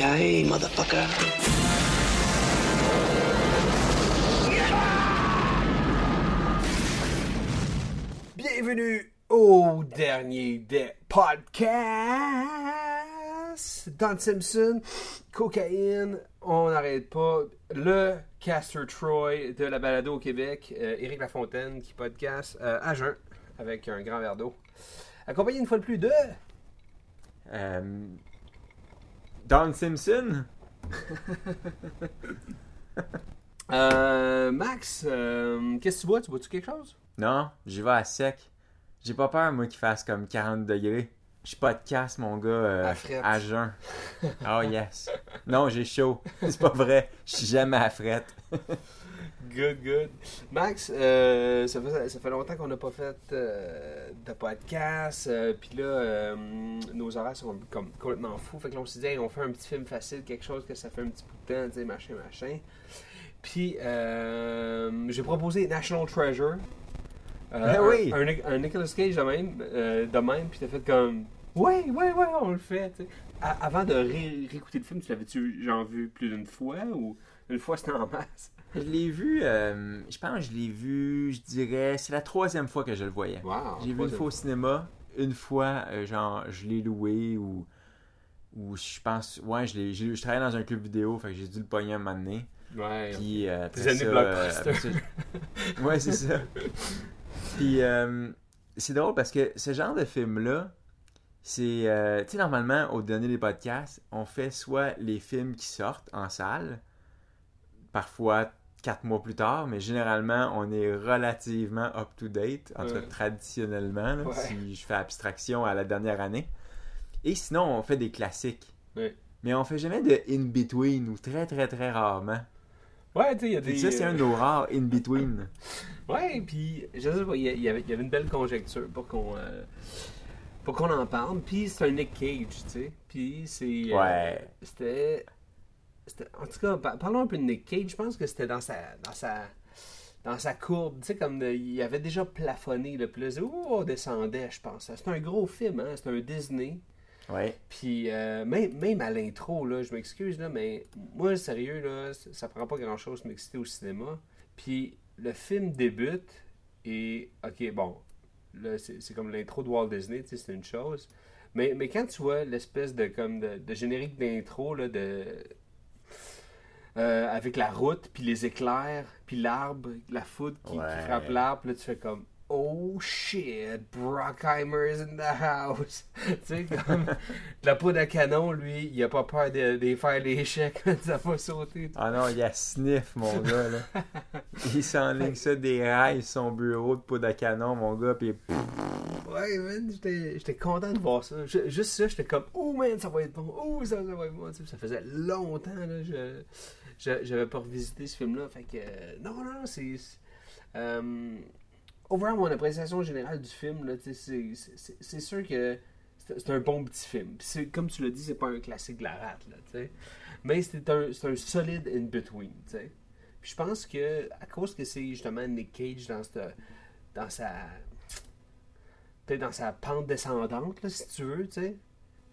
Yippee-ki-yay, motherfucker. Bienvenue au dernier des podcasts. Don Simpson, cocaïne, on n'arrête pas. Le Caster Troy de la balado au Québec, euh, Éric Lafontaine qui podcast euh, à jeun avec un grand verre d'eau. Accompagné une fois de plus de. Euh, Don Simpson? Euh, Max, euh, qu'est-ce que tu bois? Tu bois-tu quelque chose? Non, j'y vais à sec. J'ai pas peur, moi, qu'il fasse comme 40 degrés. Je podcast, mon gars, euh, À à jeun. Oh yes. Non, j'ai chaud. C'est pas vrai. Je suis jamais à frette. Good, good. Max, euh, ça, fait, ça fait longtemps qu'on n'a pas fait euh, de podcast. Puis là, nos horaires sont comme complètement fous. Fait que là, on s'est dit, Hey, on fait un petit film facile, quelque chose que ça fait un petit bout de temps, tu sais, machin, machin. Puis, euh, j'ai proposé National Treasure. Euh, Ben oui. Un, un- un Nicolas Cage de même, euh, de même puis t'as fait comme, ouais, ouais, ouais, on le fait. avant de ré- réécouter le film, tu l'avais-tu, genre, vu plus d'une fois ou une fois c'était en masse? Je l'ai vu, euh, je pense que je l'ai vu, je dirais, c'est la troisième fois que je le voyais. Wow, J'ai vu une fois au cinéma, une fois, euh, genre, je l'ai loué ou, ou je pense, ouais, je l'ai, j'ai- je travaillais dans un club vidéo, fait que j'ai dû le pogner à donné. Ouais. Puis, euh, après Des années ça, euh, après ça- ouais, c'est ça. Puis, euh, c'est drôle parce que ce genre de film-là, c'est, euh, tu sais, normalement, au dernier des podcasts, on fait soit les films qui sortent en salle, parfois quatre mois plus tard, mais généralement, on est relativement up-to-date, en tout cas traditionnellement, là, Ouais. si je fais abstraction à la dernière année. Et sinon, on fait des classiques. Ouais. Mais on fait jamais de in-between, ou très très très rarement. Ouais, tu sais, il y a des. ça, c'est un de nos rares in-between. Ouais, puis je sais pas, il y, avait, il y avait une belle conjecture pour qu'on. euh, pour qu'on en parle. Puis c'est un Nick Cage, tu sais. Puis c'est. euh, Ouais. C'était. c'était- En tout cas, par- parlons un peu de Nick Cage. Je pense que c'était dans sa. Dans sa dans sa courbe, tu sais, comme de- il avait déjà plafonné le plus. Ouh, on descendait, je pense. C'était un gros film, hein. C'était un Disney. Ouais. Puis euh, même, même à l'intro, là, je m'excuse, là, mais moi, sérieux, là, ça, prend pas grand-chose de m'exciter au cinéma. Puis le film débute et, ok, bon, là, c'est comme l'intro de Walt Disney, c'est une chose. Mais, mais quand tu vois l'espèce de, comme de, de générique d'intro, là, de... euh, avec la route, puis les éclairs, puis l'arbre, la foudre qui, qui frappe l'arbre, là, tu fais comme... Oh shit, Brockheimer's in the house. tu sais, comme de la poudre à canon, lui, il a pas peur de, de faire chèques quand ça va sauter. Ah non, il y a sniff, mon gars, là. Il s'enligne ça des rails son bureau de poudre à canon, mon gars, pis Ouais, man, j'étais content de voir ça. Ju- juste ça, j'étais comme, oh man, ça va être bon, oh ça, ça va être bon. Tu sais, Ça faisait longtemps, là, je j'avais pas revisité ce film-là. Fait que, euh, non, non, c'est. c'est- Euh, overall, mon appréciation générale du film, c'est- sûr que c'est un bon petit film. Comme tu l'as dit, c'est pas un classique de la rate, là. Mais c'est un, un solide in-between, je pense que, à cause que c'est justement Nick Cage dans, dans sa. Dans sa pente descendante, si tu veux, tu sais.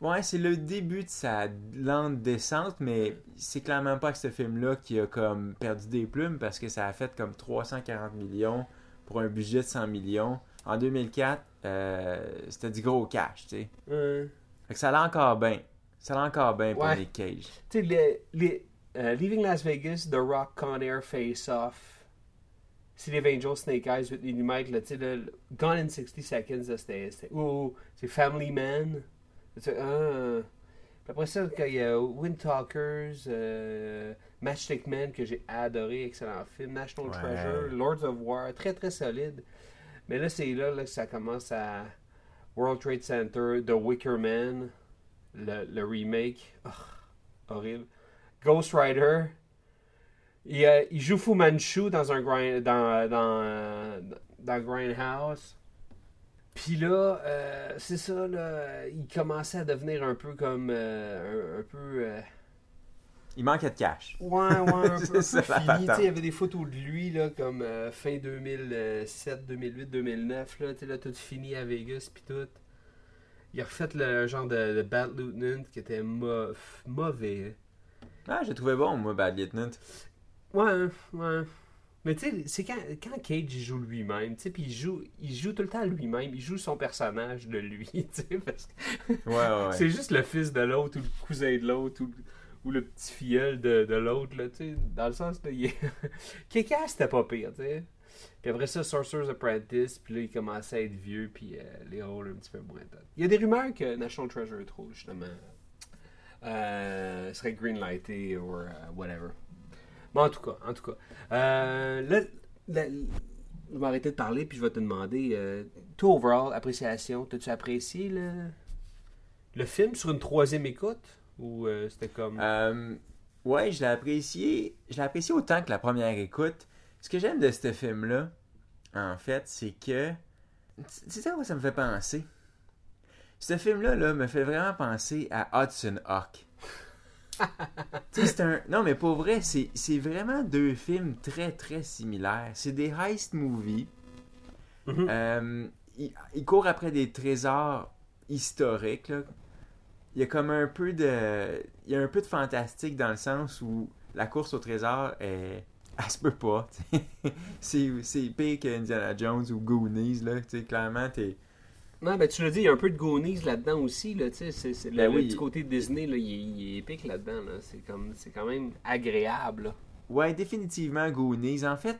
Ouais, c'est le début de sa lente descente, mais c'est clairement pas que ce film-là qui a comme perdu des plumes parce que ça a fait comme 340 millions pour un budget de 100 millions. En 2004, euh, c'était du gros cash, tu sais. Fait que ça allait encore bien. Ça allait encore bien pour Ouais. Nick Cage. tu sais, les, les, euh, Leaving Las Vegas, The Rock, Con Air, Face Off, City of Angels, Snake Eyes, Whitney Mike, là, tu sais, le- Gone in 60 Seconds, c'était. c'était- Ou c'est Family Man. Sais, ah. Après ça, il y a Wind Talkers, euh, Matchstick Man, que j'ai adoré, excellent film, National Ouais. Treasure, Lords of War, très très solide. Mais là, c'est là, là que ça commence à. World Trade Center, The Wicker Man, le, le remake. Horrible. Ghost Rider. Il, euh, il joue Fu Manchu dans un grind, dans, dans, euh, dans Grindhouse. Puis là, euh, c'est ça, là, il commençait à devenir un peu comme. euh, un, un peu. Il manquait de cash. Ouais, ouais, un peu, fini. Il y avait des photos de lui, là, comme euh, fin 2007, 2008, 2009. Là, tu sais, là, tout fini à Vegas, puis tout. Il a refait le genre de, de Bad Lieutenant qui était mauvais. Ah, j'ai trouvé bon, moi, Bad Lieutenant. Ouais, ouais. Mais tu sais, c'est quand, quand Cage il joue lui-même, tu sais, puis il joue, il joue tout le temps lui-même, il joue son personnage de lui, tu sais, parce que Ouais, ouais, ouais. c'est juste le fils de l'autre ou le cousin de l'autre ou, ou le petit filleul de, de l'autre, là, tu sais, dans le sens, là, il est... Kick-Ass, c'était pas pire, tu sais. Puis après ça, Sorcerer's Apprentice, puis là, il commençait à être vieux, puis euh, les rôles un petit peu moins top. Il y a des rumeurs que National Treasure 3, justement, euh, serait greenlighté ou euh, whatever. Bon, en tout cas, en tout cas. Euh, là, là, je vais arrêter de parler, puis je vais te demander, euh, toi, overall, appréciation, t'as-tu apprécié le, le film sur une troisième écoute? Ou euh, c'était comme... Euh, ouais, je l'ai apprécié. Je l'ai apprécié autant que la première écoute. Ce que j'aime de ce film-là, en fait, c'est que. Tu sais à quoi ça me fait penser? Ce film-là là, me fait vraiment penser à Hudson Hawk. C'est un. Non, mais pour vrai, c'est c'est vraiment deux films très très similaires. C'est des heist movies. Mhm. Euh, ils, ils courent après des trésors historiques. Là. Il y a comme un peu de. Il y a un peu de fantastique dans le sens où la course au trésor est. Elle se peut pas. c'est c'est pire que Indiana Jones ou Goonies. Là. Clairement, t'es. Non, ben tu l'as dit, il y a un peu de Goonies là-dedans aussi, là, tu sais, c'est, le, Ben oui. côté Disney, là, il, est, il est épique là-dedans, là, c'est comme, c'est quand même agréable, là. Ouais, définitivement Goonies. En fait,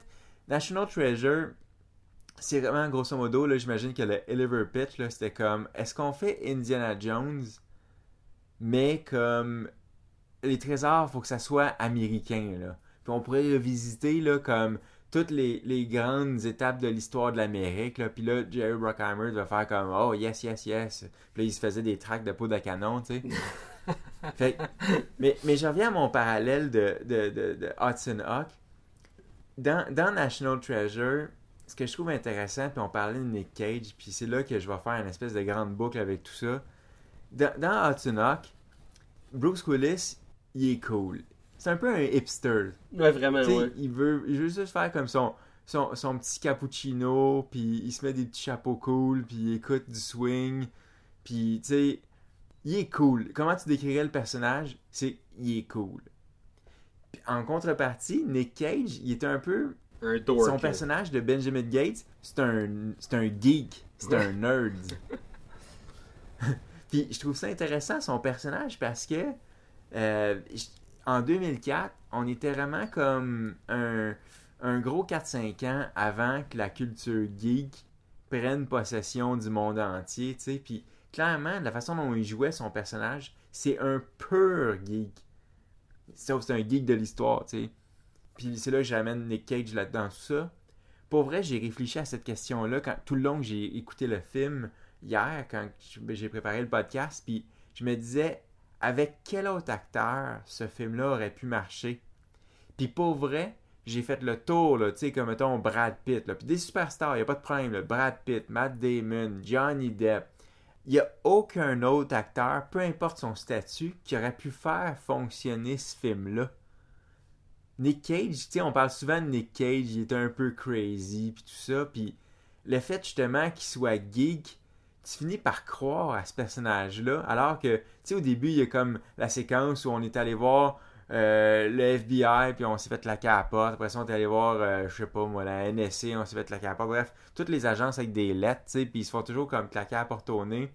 National Treasure, c'est vraiment grosso modo, là, j'imagine que le Oliver Pitch, là, c'était comme est-ce qu'on fait Indiana Jones, mais comme les trésors, faut que ça soit américain, là. Puis on pourrait le visiter, là, comme toutes les, les grandes étapes de l'histoire de l'Amérique, là. Puis là, Jerry Bruckheimer va faire comme oh yes, yes, yes. Puis là, il se faisait des tracks de poudre à canon, tu sais. Fait mais, mais je reviens à mon parallèle de, de, de, de Hudson Hawk. Dans, dans National Treasure, ce que je trouve intéressant, puis on parlait de Nick Cage, puis c'est là que je vais faire une espèce de grande boucle avec tout ça. Dans, dans Hudson Bruce Willis, il est cool. C'est un peu un hipster. Ouais, vraiment, ouais. il, veut, il veut juste faire comme son, son, son petit cappuccino, puis il se met des petits chapeaux cool, puis il écoute du swing, puis tu sais, il est cool. Comment tu décrirais le personnage? C'est il est cool. Puis, en contrepartie, Nick Cage, il est un peu Un dork. son personnage de Benjamin Gates, c'est un, c'est un geek, c'est un nerd. Puis je trouve ça intéressant, son personnage, parce que euh, en 2004, on était vraiment comme un, un gros 4-5 ans avant que la culture geek prenne possession du monde entier, tu sais. Puis clairement, la façon dont il jouait son personnage, c'est un pur geek. Sauf c'est un geek de l'histoire, tu sais. Puis c'est là que j'amène Nick Cage là-dedans, tout ça. Pour vrai, j'ai réfléchi à cette question-là tout le long que j'ai écouté le film hier, quand j'ai préparé le podcast, puis je me disais, avec quel autre acteur ce film-là aurait pu marcher? Puis pour vrai, j'ai fait le tour, tu sais, comme mettons Brad Pitt. Puis des superstars, il a pas de problème. Brad Pitt, Matt Damon, Johnny Depp. Il n'y a aucun autre acteur, peu importe son statut, qui aurait pu faire fonctionner ce film-là. Nick Cage, tu on parle souvent de Nick Cage, il est un peu crazy, puis tout ça, puis le fait justement qu'il soit geek, tu finis par croire à ce personnage-là, alors que, tu sais, au début, il y a comme la séquence où on est allé voir euh, le FBI, puis on s'est fait la porte, après ça, on est allé voir, euh, je sais pas moi, la NSC, on s'est fait la porte, bref, toutes les agences avec des lettres, tu sais, puis ils se font toujours comme claquer à porte au nez.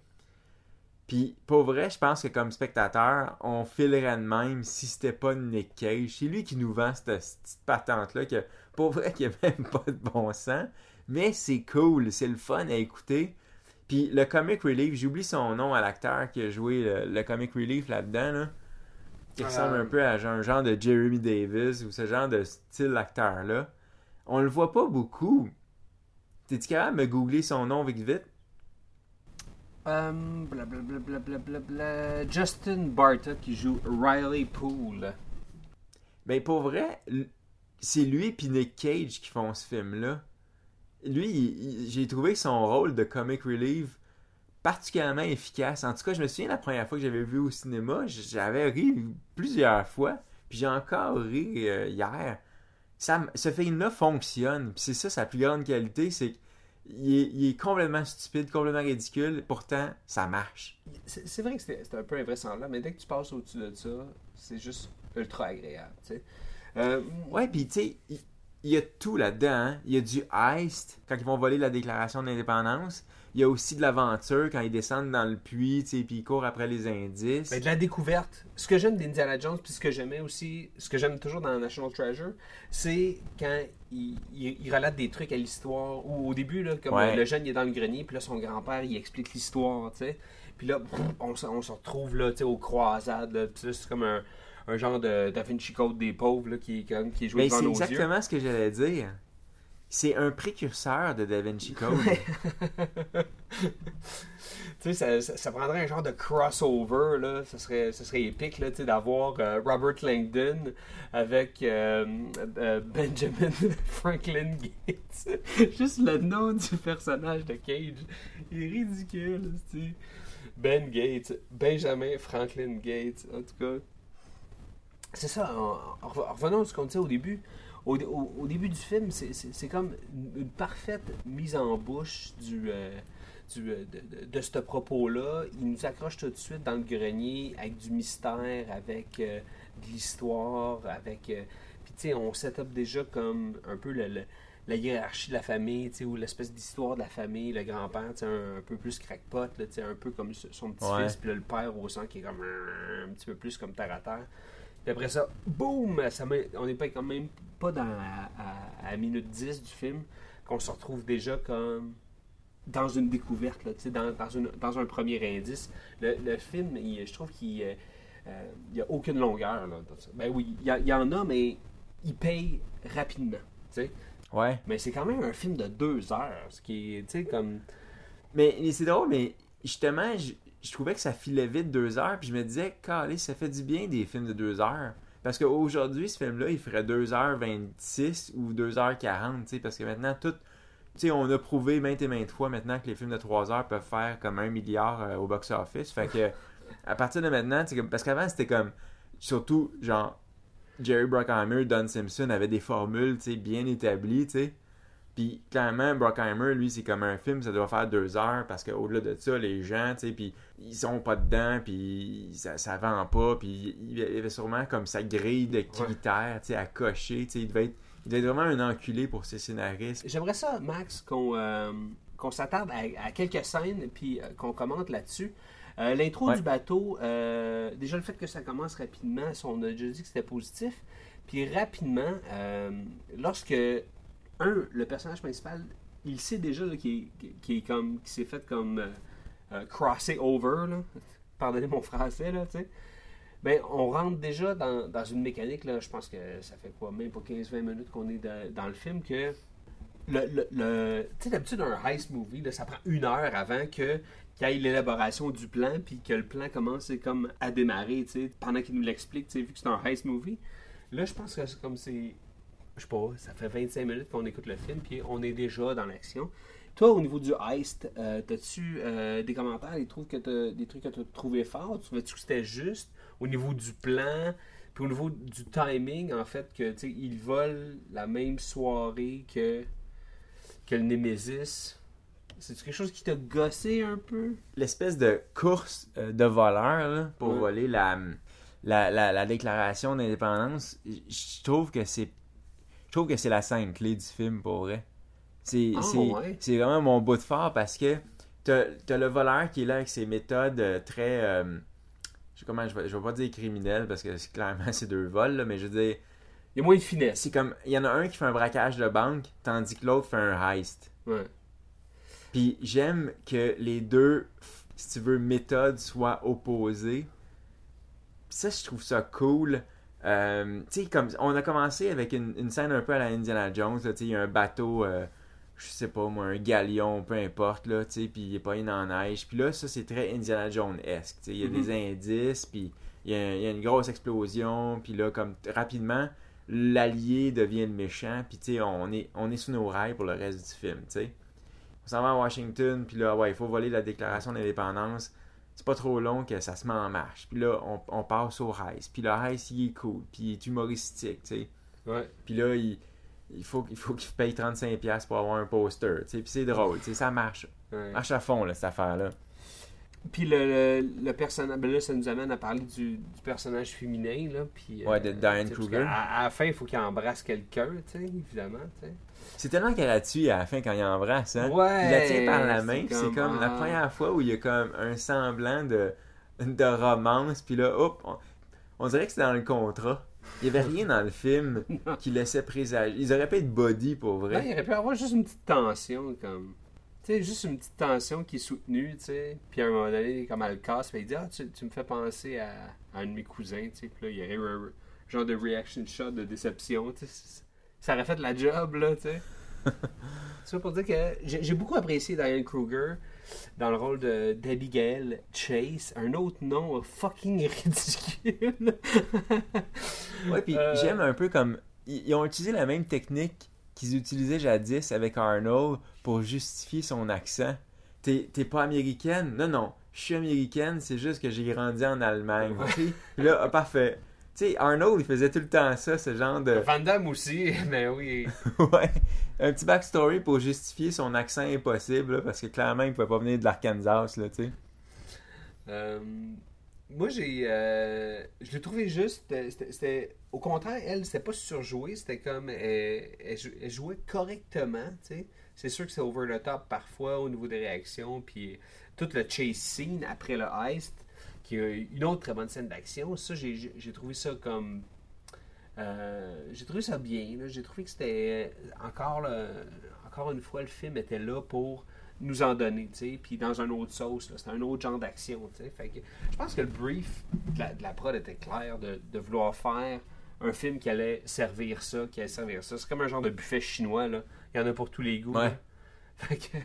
Puis, pour vrai, je pense que comme spectateur, on filerait de même si c'était pas Nick Cage. C'est lui qui nous vend cette, petite patente-là, que pour vrai, qui a même pas de bon sens. Mais c'est cool, c'est le fun à écouter. Puis le comic relief, j'oublie son nom à l'acteur qui a joué le, le comic relief là-dedans, là, qui Euh, ressemble un peu à un genre de Jeremy Davis ou ce genre de style d'acteur-là. On le voit pas beaucoup. T'es-tu capable de me googler son nom vite vite? Euh, blablabla, Justin Barton qui joue Riley Poole. Ben pour vrai, c'est lui et Nick Cage qui font ce film-là. Lui, j'ai trouvé son rôle de comic relief particulièrement efficace. En tout cas, je me souviens la première fois que j'avais vu au cinéma, j'avais ri plusieurs fois, puis j'ai encore ri euh, hier. Ça, ce film-là fonctionne, puis c'est ça sa plus grande qualité, c'est qu'il est, il est complètement stupide, complètement ridicule, pourtant ça marche. C'est c'est vrai que c'était un peu invraisemblable, mais dès que tu passes au-dessus de ça, c'est juste ultra agréable. tu sais. Euh, Ouais, puis tu sais, il y a tout là-dedans. hein. Il y a du heist quand ils vont voler la déclaration d'indépendance. Il y a aussi de l'aventure quand ils descendent dans le puits, tu sais, puis ils courent après les indices. Ben, de la découverte. Ce que j'aime d'Indiana Jones, puis ce que j'aimais aussi, ce que j'aime toujours dans National Treasure, c'est quand il, il- il relate des trucs à l'histoire. Ou au début, là, comme Ouais. le jeune il est dans le grenier, puis là son grand-père il explique l'histoire, tu sais. Puis là, on, se- on se retrouve là, tu sais, aux croisades. là, c'est comme un, un genre de Da Vinci Code des pauvres là, qui, comme, qui est joué Mais devant c'est nos yeux. exactement ce que j'allais dire. C'est un précurseur de Da Vinci Code. Tu sais, ça, ça, ça prendrait un genre de crossover, là. Ça serait, serait épique, là, tu sais, d'avoir euh, Robert Langdon avec euh, euh, Benjamin Franklin Gates. Juste le nom du personnage de Cage. Il est ridicule, tu sais. Ben Gates. Benjamin Franklin Gates, en tout cas. C'est ça, en, en rev- en revenant à ce qu'on disait au début. Au, dé- au- au début du film, c'est- comme une, parfaite mise en bouche du, euh, du, euh, de, de- de ce propos-là. Il nous accroche tout de suite dans le grenier avec du mystère, avec euh, de l'histoire, avec. euh, Puis tu sais, on set up déjà comme un peu le- le- la hiérarchie de la famille, tu sais, ou l'espèce d'histoire de la famille, le grand-père, tu sais, un, un peu plus crackpot, tu sais, un peu comme son petit-fils, puis le père au sang qui est comme un petit peu plus comme terre à terre. Puis après ça, boum, ça on n'est pas quand même pas dans à, à- à la minute 10 du film qu'on se retrouve déjà comme dans une découverte, là, dans, dans, une- dans un premier indice. Le, le film, il- je trouve qu'il euh, euh, y a aucune longueur. Là, dans ça. Ben oui, il y, en a, mais il paye rapidement. Ouais. Mais c'est quand même un film de deux heures, ce qui est, tu sais, comme... Mais, mais c'est drôle, mais justement, je, trouvais que ça filait vite deux heures, puis je me disais, calé, ça fait du bien des films de deux heures. Parce qu'aujourd'hui, ce film-là, il ferait 2h26 ou 2h40, tu sais, parce que maintenant, tout. Tu sais, on a prouvé maintes et maintes fois maintenant que les films de 3 heures peuvent faire comme un milliard euh, au box-office. Fait que, à partir de maintenant, comme. Parce qu'avant, c'était comme. Surtout, genre, Jerry Bruckheimer, Don Simpson avaient des formules, tu sais, bien établies, tu sais. Puis clairement, Bruckheimer, lui, c'est comme un film, ça doit faire deux heures parce qu'au-delà de ça, les gens, tu sais, puis ils sont pas dedans, puis ça, ça vend pas, puis il y avait sûrement comme sa grille de critères, tu sais, à cocher, tu sais, il devait être, il devait être vraiment un enculé pour ses scénaristes. J'aimerais ça, Max, qu'on euh, s'attarde à, à quelques scènes puis euh, qu'on commente là-dessus. Euh, L'intro Ouais. du bateau, euh, déjà le fait que ça commence rapidement, on a déjà dit que c'était positif. Puis rapidement, euh, lorsque un, le personnage principal, il sait déjà là, qu'il est, comme, qu'il s'est fait comme euh, euh, crosser over, là. pardonnez mon français là, tu sais. Ben, on rentre déjà dans, dans une mécanique, là, je pense que ça fait quoi, même pas 15-20 minutes qu'on est dans le film, que le, le, le- tu sais, d'habitude, un heist movie, ça prend une heure avant que qu'il y ait l'élaboration du plan, puis que le plan commence comme à démarrer, tu sais, pendant qu'il nous l'explique, tu sais, vu que c'est un heist movie. Là, je pense que c'est comme c'est, je sais pas, ça fait 25 minutes qu'on écoute le film, puis on est déjà dans l'action. Toi, au niveau du heist, euh, t'as-tu euh, des commentaires, des trucs que t'as, des trucs que t'as trouvé forts? Trouvais-tu que c'était juste au niveau du plan, puis au niveau du timing, en fait, que tu ils volent la même soirée que, que le Nemesis? C'est quelque chose qui t'a gossé un peu? L'espèce de course euh, de voleurs là, pour Ouais. voler la, la, la, la déclaration d'indépendance, je trouve que c'est je trouve que c'est la scène clé du film pour vrai. C'est Ah, c'est- ouais. c'est vraiment mon bout de phare parce que t'as as le voleur qui est là avec ses méthodes euh, très euh, je sais comment je vais, je vais pas dire criminel parce que c'est clairement c'est deux vols là, mais je veux dire Il y a moins de finesse. c'est comme il y en a un qui fait un braquage de banque tandis que l'autre fait un heist. Ouais. Puis j'aime que les deux, si tu veux, méthodes soient opposées. Ça, je trouve ça cool. Euh, comme on a commencé avec une, une scène un peu à la Indiana Jones. il y a un bateau, euh, je sais pas moi, un galion, peu importe, là, puis il est pas dans la neige. Puis là, ça, c'est très Indiana Jones-esque. Il y a des indices, puis il y, a, il y a une grosse explosion, puis là, comme rapidement, l'allié devient le méchant, puis on est, on est sous nos rails pour le reste du film, tu sais. On s'en va à Washington, puis là, ouais, il faut voler la déclaration d'indépendance. C'est pas trop long que ça se met en marche. Puis là, on, on passe au Heist. Puis le Heist, il est cool, puis il est humoristique, tu sais. Ouais. Puis là, il, il faut, il faut qu'il paye 35$ pour avoir un poster. tu sais. Puis c'est drôle, tu sais, ça marche. ouais. Marche à fond, là, cette affaire-là. Puis le, le, le personnage, ben là, ça nous amène à parler du, du personnage féminin, là. Puis, Ouais, de Diane sais, parce Kruger. À, à la fin, il faut qu'il embrasse quelqu'un, tu sais, évidemment, tu sais. C'est tellement qu'elle la tue à la fin quand il embrasse, hein. Ouais, il la tient par la main, c'est comme, comme la ah. première fois où il y a comme un semblant de, de romance, puis là, hop, on, on dirait que c'est dans le contrat. Il n'y avait rien dans le film qui laissait présager. Ils auraient pu être body pour vrai. Ouais, il aurait pu avoir juste une petite tension, comme. Tu sais, juste une petite tension qui est soutenue, tu sais. Puis à un moment donné, comme elle le casse, puis il dit Ah, tu, tu me fais penser à, à un de mes cousins, tu sais. Puis là, il y aurait eu un genre de reaction shot de déception, tu sais. Ça aurait fait la job, là, tu sais. Ça pour dire que j'ai beaucoup apprécié Diane Kruger dans le rôle de d'Abigail Chase, un autre nom fucking ridicule. Ouais, puis Euh, j'aime un peu comme. Ils, ont utilisé la même technique qu'ils utilisaient jadis avec Arnold pour justifier son accent. T'es pas américaine? Non, non. Je suis américaine, c'est juste que j'ai grandi en Allemagne. Ouais. Puis là, ah, parfait. Tu sais, Arnold, il faisait tout le temps ça, ce genre de. Van Damme aussi, mais oui. ouais. Un petit backstory pour justifier son accent impossible, là, parce que clairement, il pouvait pas venir de l'Arkansas, là, tu sais. Euh, moi, j'ai. euh, je l'ai trouvé juste. euh, C'était, au contraire, elle, c'était pas surjoué. C'était comme. Elle, elle jouait correctement, tu sais. C'est sûr que c'est over the top parfois au niveau des réactions. Puis tout le chase scene après le heist, qui est une autre très bonne scène d'action. Ça, j'ai, trouvé ça comme. euh, j'ai trouvé ça bien. là. J'ai trouvé que c'était. Encore, le- encore une fois, le film était là pour nous en donner, tu sais, puis dans un autre sauce, là. c'était un autre genre d'action, tu sais. Fait que je pense que le brief de la, de la prod était clair de, de vouloir faire un film qui allait servir ça, qui allait servir ça. C'est comme un genre de buffet chinois, là. Il y en a pour tous les goûts. Ouais. là. Fait que...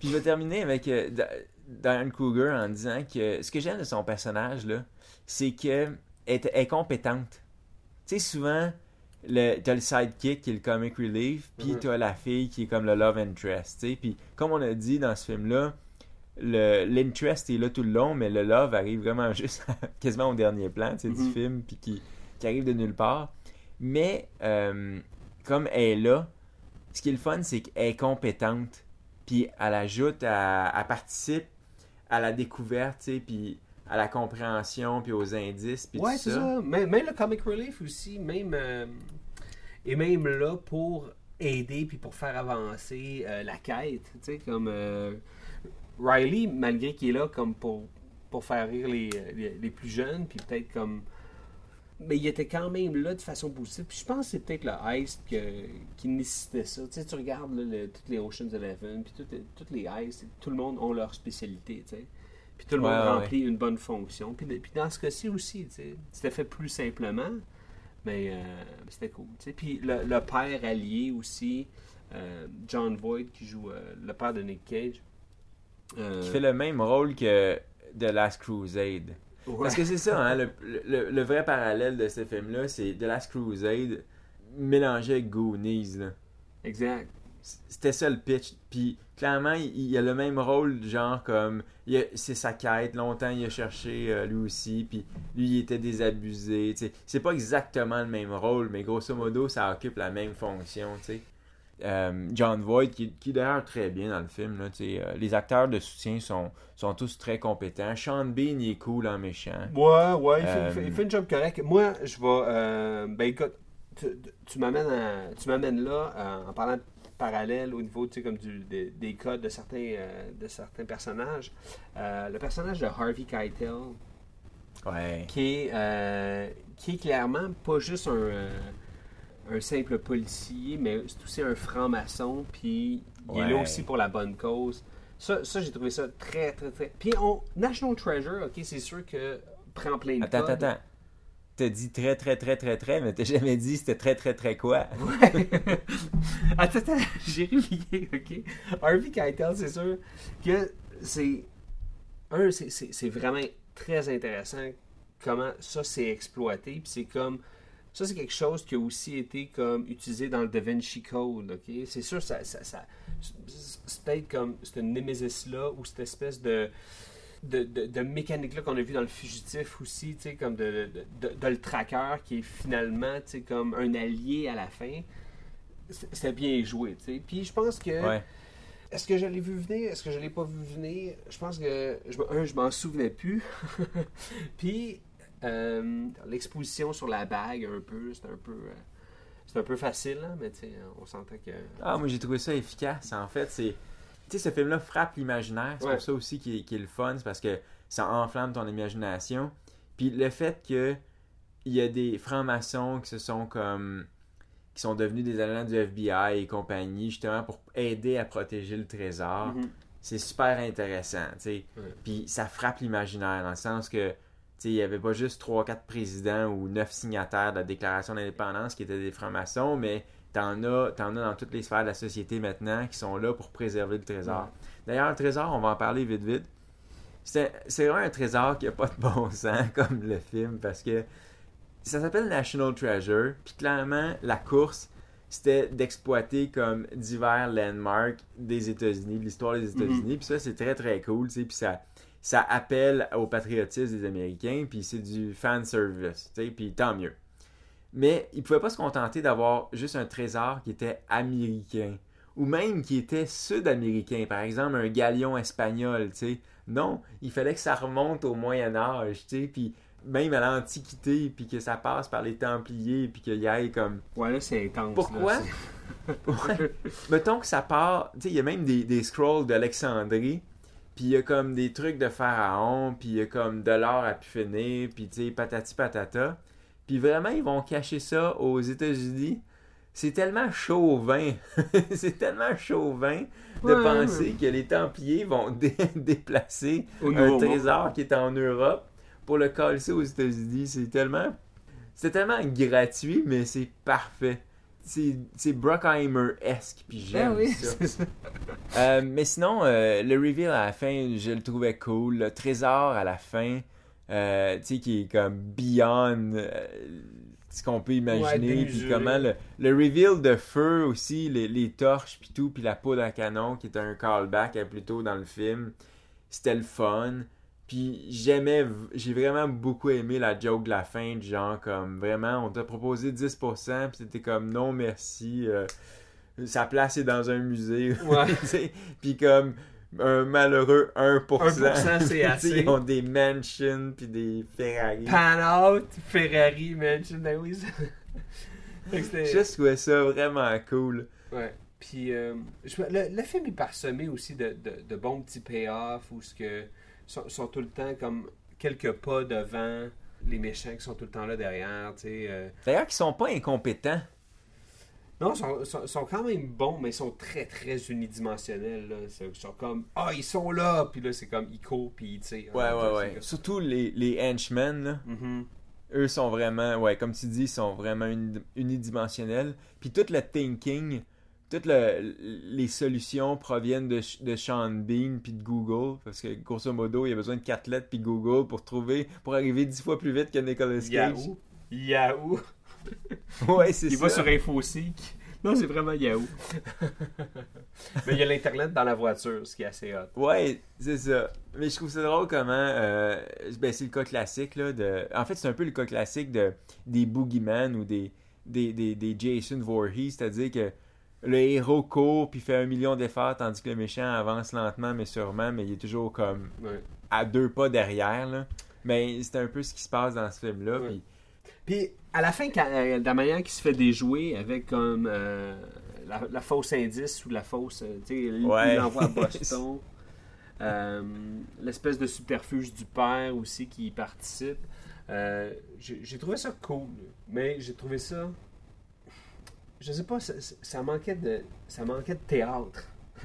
Puis je vais terminer avec euh, Diane Kruger en disant que ce que j'aime de son personnage, là, c'est qu'elle est, est compétente. Tu sais, souvent, t'as le sidekick qui est le comic relief, puis Mhm. t'as la fille qui est comme le love interest. Puis comme on a dit dans ce film-là, le- l'interest est là tout le long, mais le love arrive vraiment juste quasiment au dernier plan sais, du Mhm. film, puis qui, qui arrive de nulle part. Mais euh, comme elle est là, ce qui est le fun, c'est qu'elle est compétente. Puis elle ajoute, elle, elle participe à la découverte, tu sais, puis à la compréhension, puis aux indices, puis ouais, tout c'est ça. ça. Même, même le comic relief aussi, même euh, est même là pour aider puis pour faire avancer euh, la quête. Tu sais, comme euh, Riley, malgré qu'il est là comme pour, pour faire rire les, les, les plus jeunes, puis peut-être comme. Mais il était quand même là de façon positive. Puis je pense que c'est peut-être le que- qui nécessitait ça. Tu sais, tu regardes là, le- toutes les Ocean's Eleven, puis toutes, les- toutes les heists, tout le monde ont leur spécialité, tu sais. Puis tout le Ouais, monde ouais, remplit une bonne fonction. Puis, dans ce cas-ci aussi, tu sais, c'était fait plus simplement, mais euh, c'était cool. tu sais. Puis le, le père allié aussi, euh, John Voight, qui joue euh, le père de Nick Cage. euh, Qui fait le même rôle que The Last Crusade. Ouais. Parce que c'est ça, hein, le, le- le vrai parallèle de ce film-là, c'est The Last Crusade mélangé avec Goonies, là. Exact. C'était ça le pitch. Puis clairement, il, il a le même rôle, genre comme c'est sa quête. Longtemps, il a cherché euh, lui aussi. Puis lui, il était désabusé. C'est pas exactement le même rôle, mais grosso modo, ça occupe la même fonction. sais. Euh, John Voight, qui, qui est d'ailleurs très bien dans le film. Là, euh, les acteurs de soutien sont, sont tous très compétents. Sean Bean, il est cool en méchant. Ouais, ouais, il, fait, Euh, il fait- il fait une job correct. Moi, je vais. euh, ben écoute, tu, tu m'amènes là euh, en parlant de parallèle au niveau comme du, des, des codes de certains, euh, de certains personnages. Euh, le personnage de Harvey Keitel, Ouais. qui est, euh, qui est clairement pas juste un, euh, un simple policier, mais c'est aussi un franc-maçon, puis il est là aussi pour la bonne cause. Ça, ça j'ai trouvé ça très, très, très... Puis on, National Treasure, ok, c'est sûr que prend plein de Attends, codes. attends, attends. t'as dit très, très, très, très, très, mais t'as jamais dit c'était très, très, très quoi? Ouais. attends, attends, j'ai réveillé, ok? Harvey Keitel, c'est sûr que c'est. Un, c'est vraiment très intéressant comment ça s'est exploité. Puis c'est comme. Ça, c'est quelque chose qui a aussi été comme utilisé dans le Da Vinci Code, ok? C'est sûr, ça, ça, ça- c'est peut-être comme cette Nemesis-là ou cette espèce de de, de, de mécanique-là qu'on a vu dans le fugitif aussi, comme de, de, le tracker qui est finalement, comme un allié à la fin. C'est- C'était bien joué, tu sais. Puis je pense que. Ouais. Est-ce que je l'ai vu venir? Est-ce que je l'ai pas vu venir? Je pense que, je, un, je m'en souvenais plus. Puis, l'exposition sur la bague, un peu, c'est un peu... euh, c'est un peu facile, hein, mais on s'entend que... Ah, moi j'ai trouvé ça efficace. En fait, c'est. Tu sais, ce film-là frappe l'imaginaire. C'est Ouais. pour ça aussi qu'il est, le fun. C'est parce que ça enflamme ton imagination. Puis le fait que il y a des francs-maçons qui se sont comme. qui sont devenus des agents du FBI et compagnie, justement pour aider à protéger le trésor. Mhm. C'est super intéressant, tu sais. Puis ça frappe l'imaginaire dans le sens que. Il n'y avait pas juste 3-4 présidents ou 9 signataires de la Déclaration d'indépendance qui étaient des francs-maçons, mais T'en as, t'en as dans toutes les sphères de la société maintenant qui sont là pour préserver le trésor. D'ailleurs, le trésor, on va en parler vite vite. C'est c'est vraiment un trésor qui a pas de bon sens comme le film parce que ça s'appelle National Treasure. Puis clairement, la course, c'était d'exploiter comme divers landmarks des États-Unis, de l'histoire des États-Unis. Puis ça, c'est très très cool. tu sais. Puis ça, ça appelle au patriotisme des Américains. Puis c'est du fan service. Puis tant mieux. Mais ils pouvaient pas se contenter d'avoir juste un trésor qui était américain ou même qui était sud-américain, par exemple un galion espagnol. Non, il fallait que ça remonte au Moyen Âge, puis même à l'Antiquité, puis que ça passe par les Templiers, puis qu'il y ait comme... Ouais, là, c'est intense. Pourquoi? là, c'est- Ouais. Mettons que ça part, tu sais, il y a même des, des scrolls d'Alexandrie, puis il y a comme des trucs de pharaon, puis il y a comme de l'or à pu finir, puis tu sais, patati patata. Puis vraiment, ils vont cacher ça aux États-Unis. C'est tellement chauvin, c'est tellement chauvin de Ouais, penser que les Templiers vont dé- déplacer Au un trésor qui est en Europe pour le coller aux États-Unis. C'est tellement, c'est tellement gratuit, mais c'est parfait. C'est, Bruckheimer-esque, puis j'aime Ah oui, ça. Euh, mais sinon, euh, le reveal à la fin, je le trouvais cool. Le trésor à la fin, euh, tu sais, qui est comme beyond ce qu'on peut imaginer. puis comment le, le reveal de feu aussi, les, les torches, puis tout, puis la poudre à canon, qui est un callback à plus tôt dans le film. C'était le fun. Puis j'aimais, j'ai vraiment beaucoup aimé la joke de la fin, du genre comme vraiment, on t'a proposé 10%, puis c'était comme non merci, euh, sa place est dans un musée. Ouais. Puis comme un malheureux 1%. 1%, c'est assez. Ils ont des mansions, puis des Ferrari. Pan out, Ferrari, Mansion, ben oui. Je trouvais ça vraiment cool. Ouais. Puis euh, je- le, le film est parsemé aussi de, de, de bons petits payoffs où ce que sont, sont tout le temps comme quelques pas devant les méchants qui sont tout le temps là derrière, tu sais. euh. D'ailleurs, qu'ils sont pas incompétents. Non, ils sont, sont, sont quand même bons, mais ils sont très très unidimensionnels. Là. Ils sont comme ah ils sont là, puis là c'est comme ils courent, puis tu sais. Ouais, ouais, ouais. Surtout les, les henchmen, là. Mhm. eux sont vraiment, ouais, comme tu dis, ils sont vraiment uni- unidimensionnels. Puis tout le thinking, toutes le- les solutions proviennent de, de Sean Bean puis de Google, parce que grosso modo, il y a besoin de 4 lettres puis Google pour trouver, pour arriver 10 fois plus vite que Nicolas Cage. Yahoo. Yahoo. Ouais, c'est Il ça. va sur InfoSeek. Non, c'est vraiment Yahoo. mais il y a l'Internet dans la voiture, ce qui est assez hot. Ouais, c'est ça. Mais je trouve ça drôle comment. euh, ben, c'est le cas classique, là. De... En fait, c'est un peu le cas classique de, des Boogeyman ou des, des, des, des Jason Voorhees, c'est-à-dire que le héros court puis fait un million d'efforts tandis que le méchant avance lentement mais sûrement, mais il est toujours comme Ouais. à deux pas derrière, là. Mais c'est un peu ce qui se passe dans ce film-là. Ouais. puis- Puis à la fin, quand, euh, de la manière qu'il se fait déjouer avec comme euh, la, la fausse indice ou la fausse, euh, tu sais, il à Boston. Euh, L'espèce de subterfuge du père aussi qui y participe. Euh, j'ai trouvé ça cool, mais j'ai trouvé ça. Je sais pas, ça, ça manquait de, ça manquait de théâtre.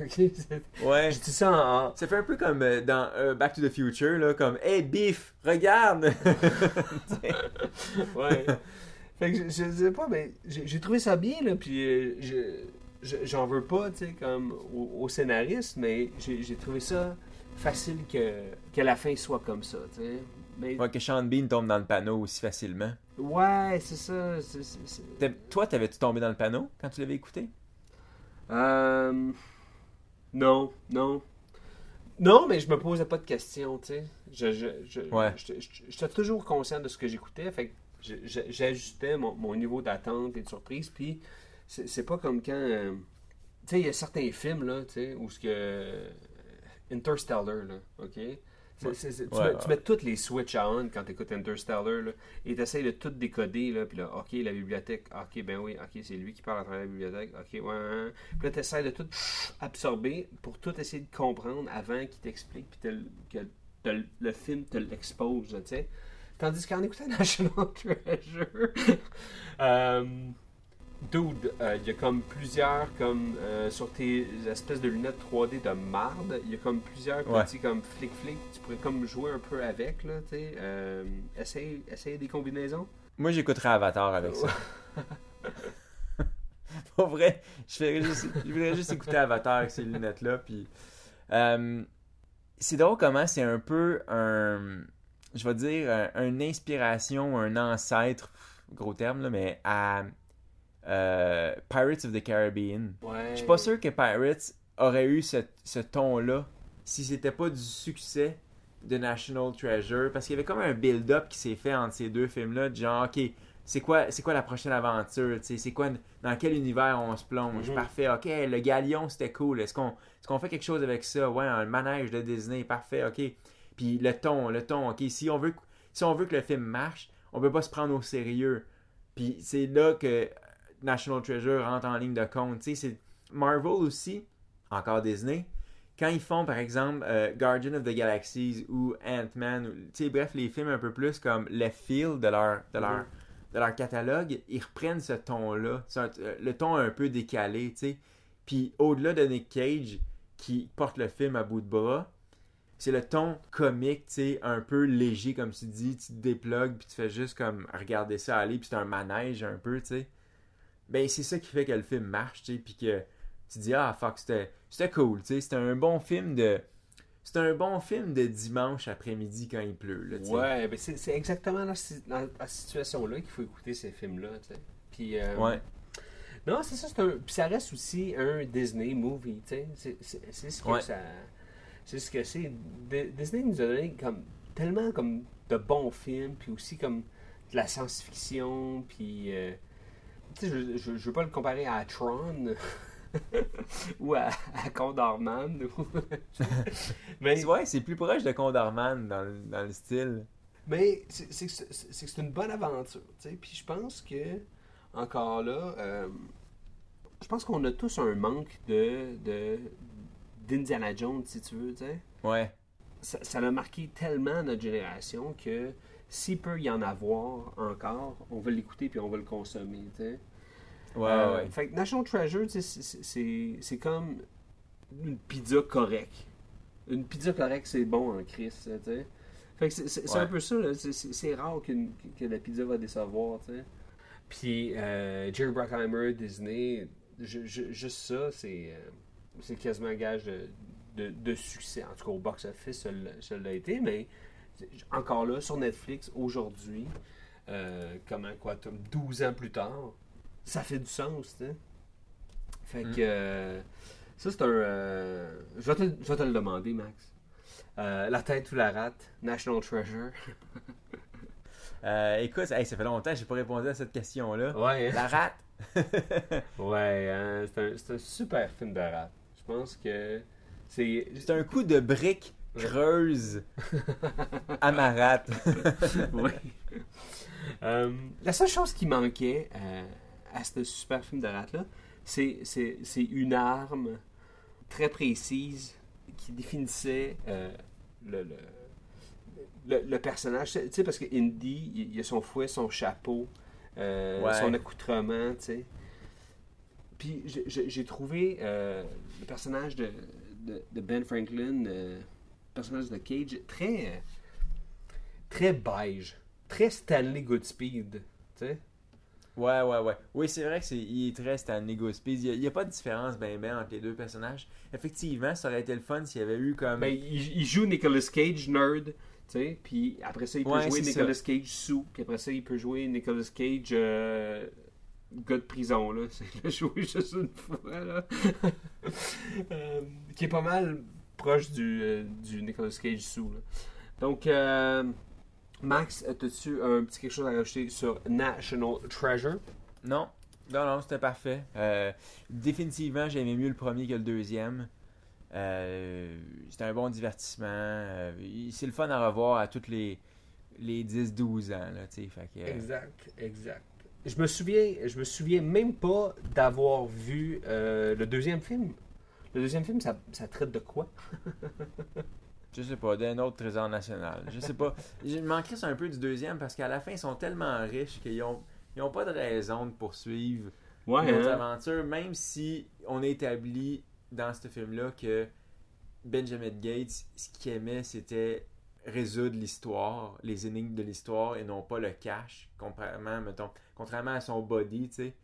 Ouais. Je dis ça en. en- Ça fait un peu comme euh, dans euh, Back to the Future, là, comme Hey Beef, regarde! ouais. Fait que je, je sais pas, mais j'ai trouvé ça bien, là, puis euh, je- je- j'en veux pas, tu sais, comme au, au scénariste, mais j'ai j'ai trouvé ça facile que, que la fin soit comme ça, tu sais. Mais, Ouais, que Sean Bean tombe dans le panneau aussi facilement. Ouais, c'est ça. Toi, t'avais-tu tombé dans le panneau quand tu l'avais écouté? Euh, non, non. Non, mais je me posais pas de questions, tu sais. Je, je, je, Ouais. j'étais- toujours conscient de ce que j'écoutais, fait que j'ajustais mon, mon niveau d'attente et de surprise, puis c'est c'est pas comme quand... euh, tu sais, il y a certains films, là, tu sais, où ce que... Interstellar, là, OK? C'est- c'est- c'est- tu, Ouais, mets, ouais. tu mets toutes les switches à on quand tu écoutes Interstellar, là, et tu essaies de tout décoder, là, puis là, OK, la bibliothèque, OK, ben oui, OK, c'est lui qui parle à travers la bibliothèque, OK, ouais. Puis là, tu essaies de tout absorber pour tout essayer de comprendre avant qu'il t'explique, puis que te- le film te l'expose, tu sais. Tandis qu'en écoutant National Treasure, euh, Dude, euh, il y a comme plusieurs, comme euh, sur tes espèces de lunettes 3D de marde, il y a comme plusieurs Ouais. petits comme flic-flic, tu pourrais comme jouer un peu avec, là, tu sais. Euh, essaye, essaye des combinaisons. Moi, j'écouterais Avatar avec ça. Pour vrai, je, ferais juste, je voudrais juste écouter Avatar avec ces lunettes-là. Puis, euh, c'est drôle comment c'est un peu un, je vais dire, un- une inspiration, un ancêtre, gros terme, là, mais à euh, Pirates of the Caribbean. Ouais. Je suis pas sûr que Pirates aurait eu ce, ce ton-là si c'était pas du succès de National Treasure. Parce qu'il y avait comme un build-up qui s'est fait entre ces deux films-là. de Genre, ok, c'est quoi, c'est quoi la prochaine aventure? C'est quoi, dans quel univers on se plonge? Mhm. Parfait, ok, le galion c'était cool. Est-ce qu'on est qu'on fait quelque chose avec ça? Ouais, un manège de Disney, parfait, ok. Puis le ton, le ton, ok. Si on veut, si on veut que le film marche, on peut pas se prendre au sérieux. Puis c'est là que National Treasure rentre en ligne de compte. Tu sais, c'est Marvel aussi, encore Disney, quand ils font par exemple euh, Guardian of the Galaxies ou Ant-Man, ou- tu sais, bref, les films un peu plus comme left field de leur, de leur, de leur catalogue, ils reprennent ce ton-là, euh, le ton un peu décalé, tu sais. Puis au-delà de Nick Cage, qui porte le film à bout de bras, c'est le ton comique, tu sais, un peu léger, comme tu dis, tu te déplugues, puis tu fais juste comme regarder ça aller, puis c'est un manège un peu, tu sais. Ben, c'est ça qui fait que le film marche, tu sais, puis que tu dis, ah, fuck, c'était c'était cool, tu sais, c'était un bon film de... C'était un bon film de dimanche après-midi quand il pleut, là. Ouais, ben c'est c'est exactement dans, dans la situation-là qu'il faut écouter ces films-là. Puis, euh, Ouais. Non, c'est ça, c'est un. Puis ça reste aussi un Disney movie. C'est- C'est c'est ce que Ouais. ça. C'est ce que c'est. Disney nous a donné comme tellement comme de bons films, puis aussi comme de la science-fiction, puis. euh, je, je, je veux pas le comparer à Tron. ou à, à Condorman. mais Ouais, c'est plus proche de Condorman dans, le- dans le style. Mais c'est que c'est- une bonne aventure, tu sais. Puis je pense que, encore là, euh, je pense qu'on a tous un manque de de- d'Indiana Jones, si tu veux, tu sais. Ouais. Ça ça a marqué tellement notre génération que s'il peut y en avoir encore, on va l'écouter puis on va le consommer, tu sais. Ouais, Euh, ouais. Fait que National Treasure, c'est- comme une pizza correcte. Une pizza correcte, c'est bon en Christ, tu sais. Fait que c'est- Ouais. un peu ça. C'est- rare que la pizza va décevoir, tu sais. Puis euh, Jerry Bruckheimer, Disney, ju- ju- juste ça, c'est euh, c'est quasiment un gage de, de, de succès. En tout cas, au box-office, ça l'a été, mais encore là, sur Netflix, aujourd'hui, euh, comment, quoi, comme 12 ans plus tard, ça fait du sens, tu. Fait que, euh, ça, c'est un... euh, je, vais te, je vais te le demander, Max. La tête ou la rate, National Treasure. Écoute, hey, ça fait longtemps que j'ai pas répondu à cette question-là. Ouais? La rate? ouais, hein, c'est un, un super film de rate. Je pense que c'est... C'est un coup de brique creuse à ma rate. Oui. Euh, la seule chose qui manquait euh, à ce super film de rate-là, c'est, c'est, c'est une arme très précise qui définissait euh, le, le, le- le personnage. Tu sais, parce que Indy, il, il a son fouet, son chapeau, Ouais. son accoutrement, tu sais. Puis j'ai- trouvé le personnage de, de, de Ben Franklin, personnage de Cage, très, très beige. très Stanley Goodspeed. Tu sais? Ouais, ouais, ouais. Oui, c'est vrai que c'est, il est très Stanley Goodspeed. Il n'y a, pas de différence ben ben entre les deux personnages. Effectivement, ça aurait été le fun s'il y avait eu comme... Ben, il, il joue Nicolas Cage, nerd. Tu sais, puis après ça, il peut Ouais, jouer Nicolas Cage sous, puis après ça, il peut jouer Nicolas Cage euh, gars de prison, là. C'est il a joué juste une fois, là. Euh, qui est pas mal proche du, euh, du Nicolas Cage sous, là. Donc, euh, Max, as-tu un petit quelque chose à rajouter sur National Treasure? Non, non, non, c'était parfait. Euh, définitivement, j'aimais mieux le premier que le deuxième. Euh, c'était un bon divertissement. C'est le fun à revoir à tous les, les 10-12 ans. Là, fait que, Exact, exact. Je me souviens, je me souviens même pas d'avoir vu le deuxième film. Le deuxième film, ça, ça traite de quoi? je sais pas, d'un autre trésor national. Je sais pas. Je manquerais un peu du deuxième parce qu'à la fin, ils sont tellement riches qu'ils ont, ils ont pas de raison de poursuivre Ouais, nos hein? aventures, même si on a établi dans ce film-là que Benjamin Gates, ce qu'il aimait, c'était résoudre l'histoire, les énigmes de l'histoire et non pas le cash, contrairement, mettons, contrairement à son body, tu sais.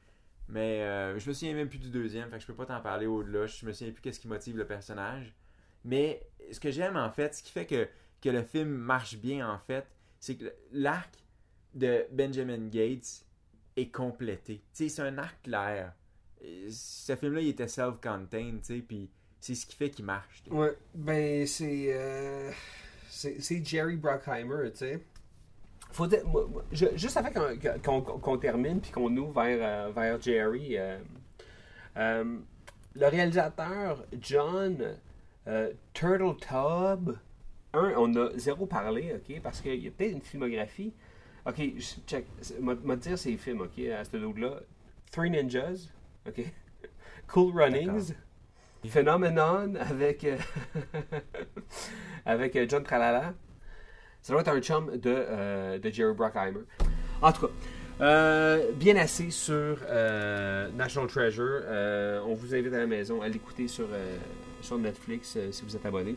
Mais euh, je me souviens même plus du deuxième, fait que je peux pas t'en parler au-delà. Je me souviens plus qu'est-ce qui motive le personnage. Mais ce que j'aime en fait, ce qui fait que, que le film marche bien en fait, c'est que l'arc de Benjamin Gates est complété. C'est un arc clair. Ce film-là, il était self-contained, tu puis c'est ce qui fait qu'il marche. tu sais. Ouais, ben c'est euh, c'est Jerry Bruckheimer, tu sais. Faut dire- moi- moi, je- juste avant qu'on termine puis qu'on ouvre vers, euh, vers Jerry, euh, euh, le réalisateur John euh, Turtletub, un, on a zéro parlé, ok, parce qu'il y a peut-être une filmographie. Ok, je- check, m'a dire ses films, ok, à ce dos-là. Three Ninjas, ok. Cool Runnings. Phenomenon avec, avec John Tralala. Ça doit être un chum de, euh, de Jerry Bruckheimer. En tout cas, euh, bien assez sur euh, National Treasure. On vous invite à la maison à l'écouter sur, sur Netflix si vous êtes abonné.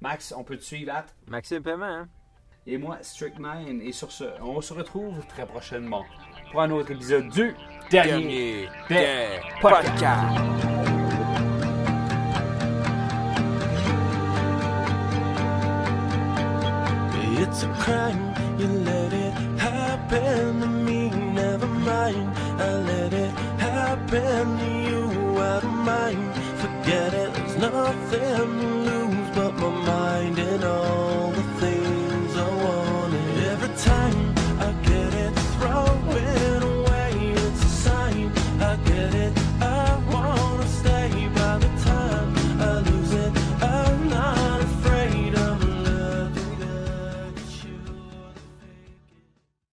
Max, on peut te suivre à Maxime Paiement, hein? et moi, Strict 9. Et sur ce, on se retrouve très prochainement pour un autre épisode du Dernier, des podcasts. It's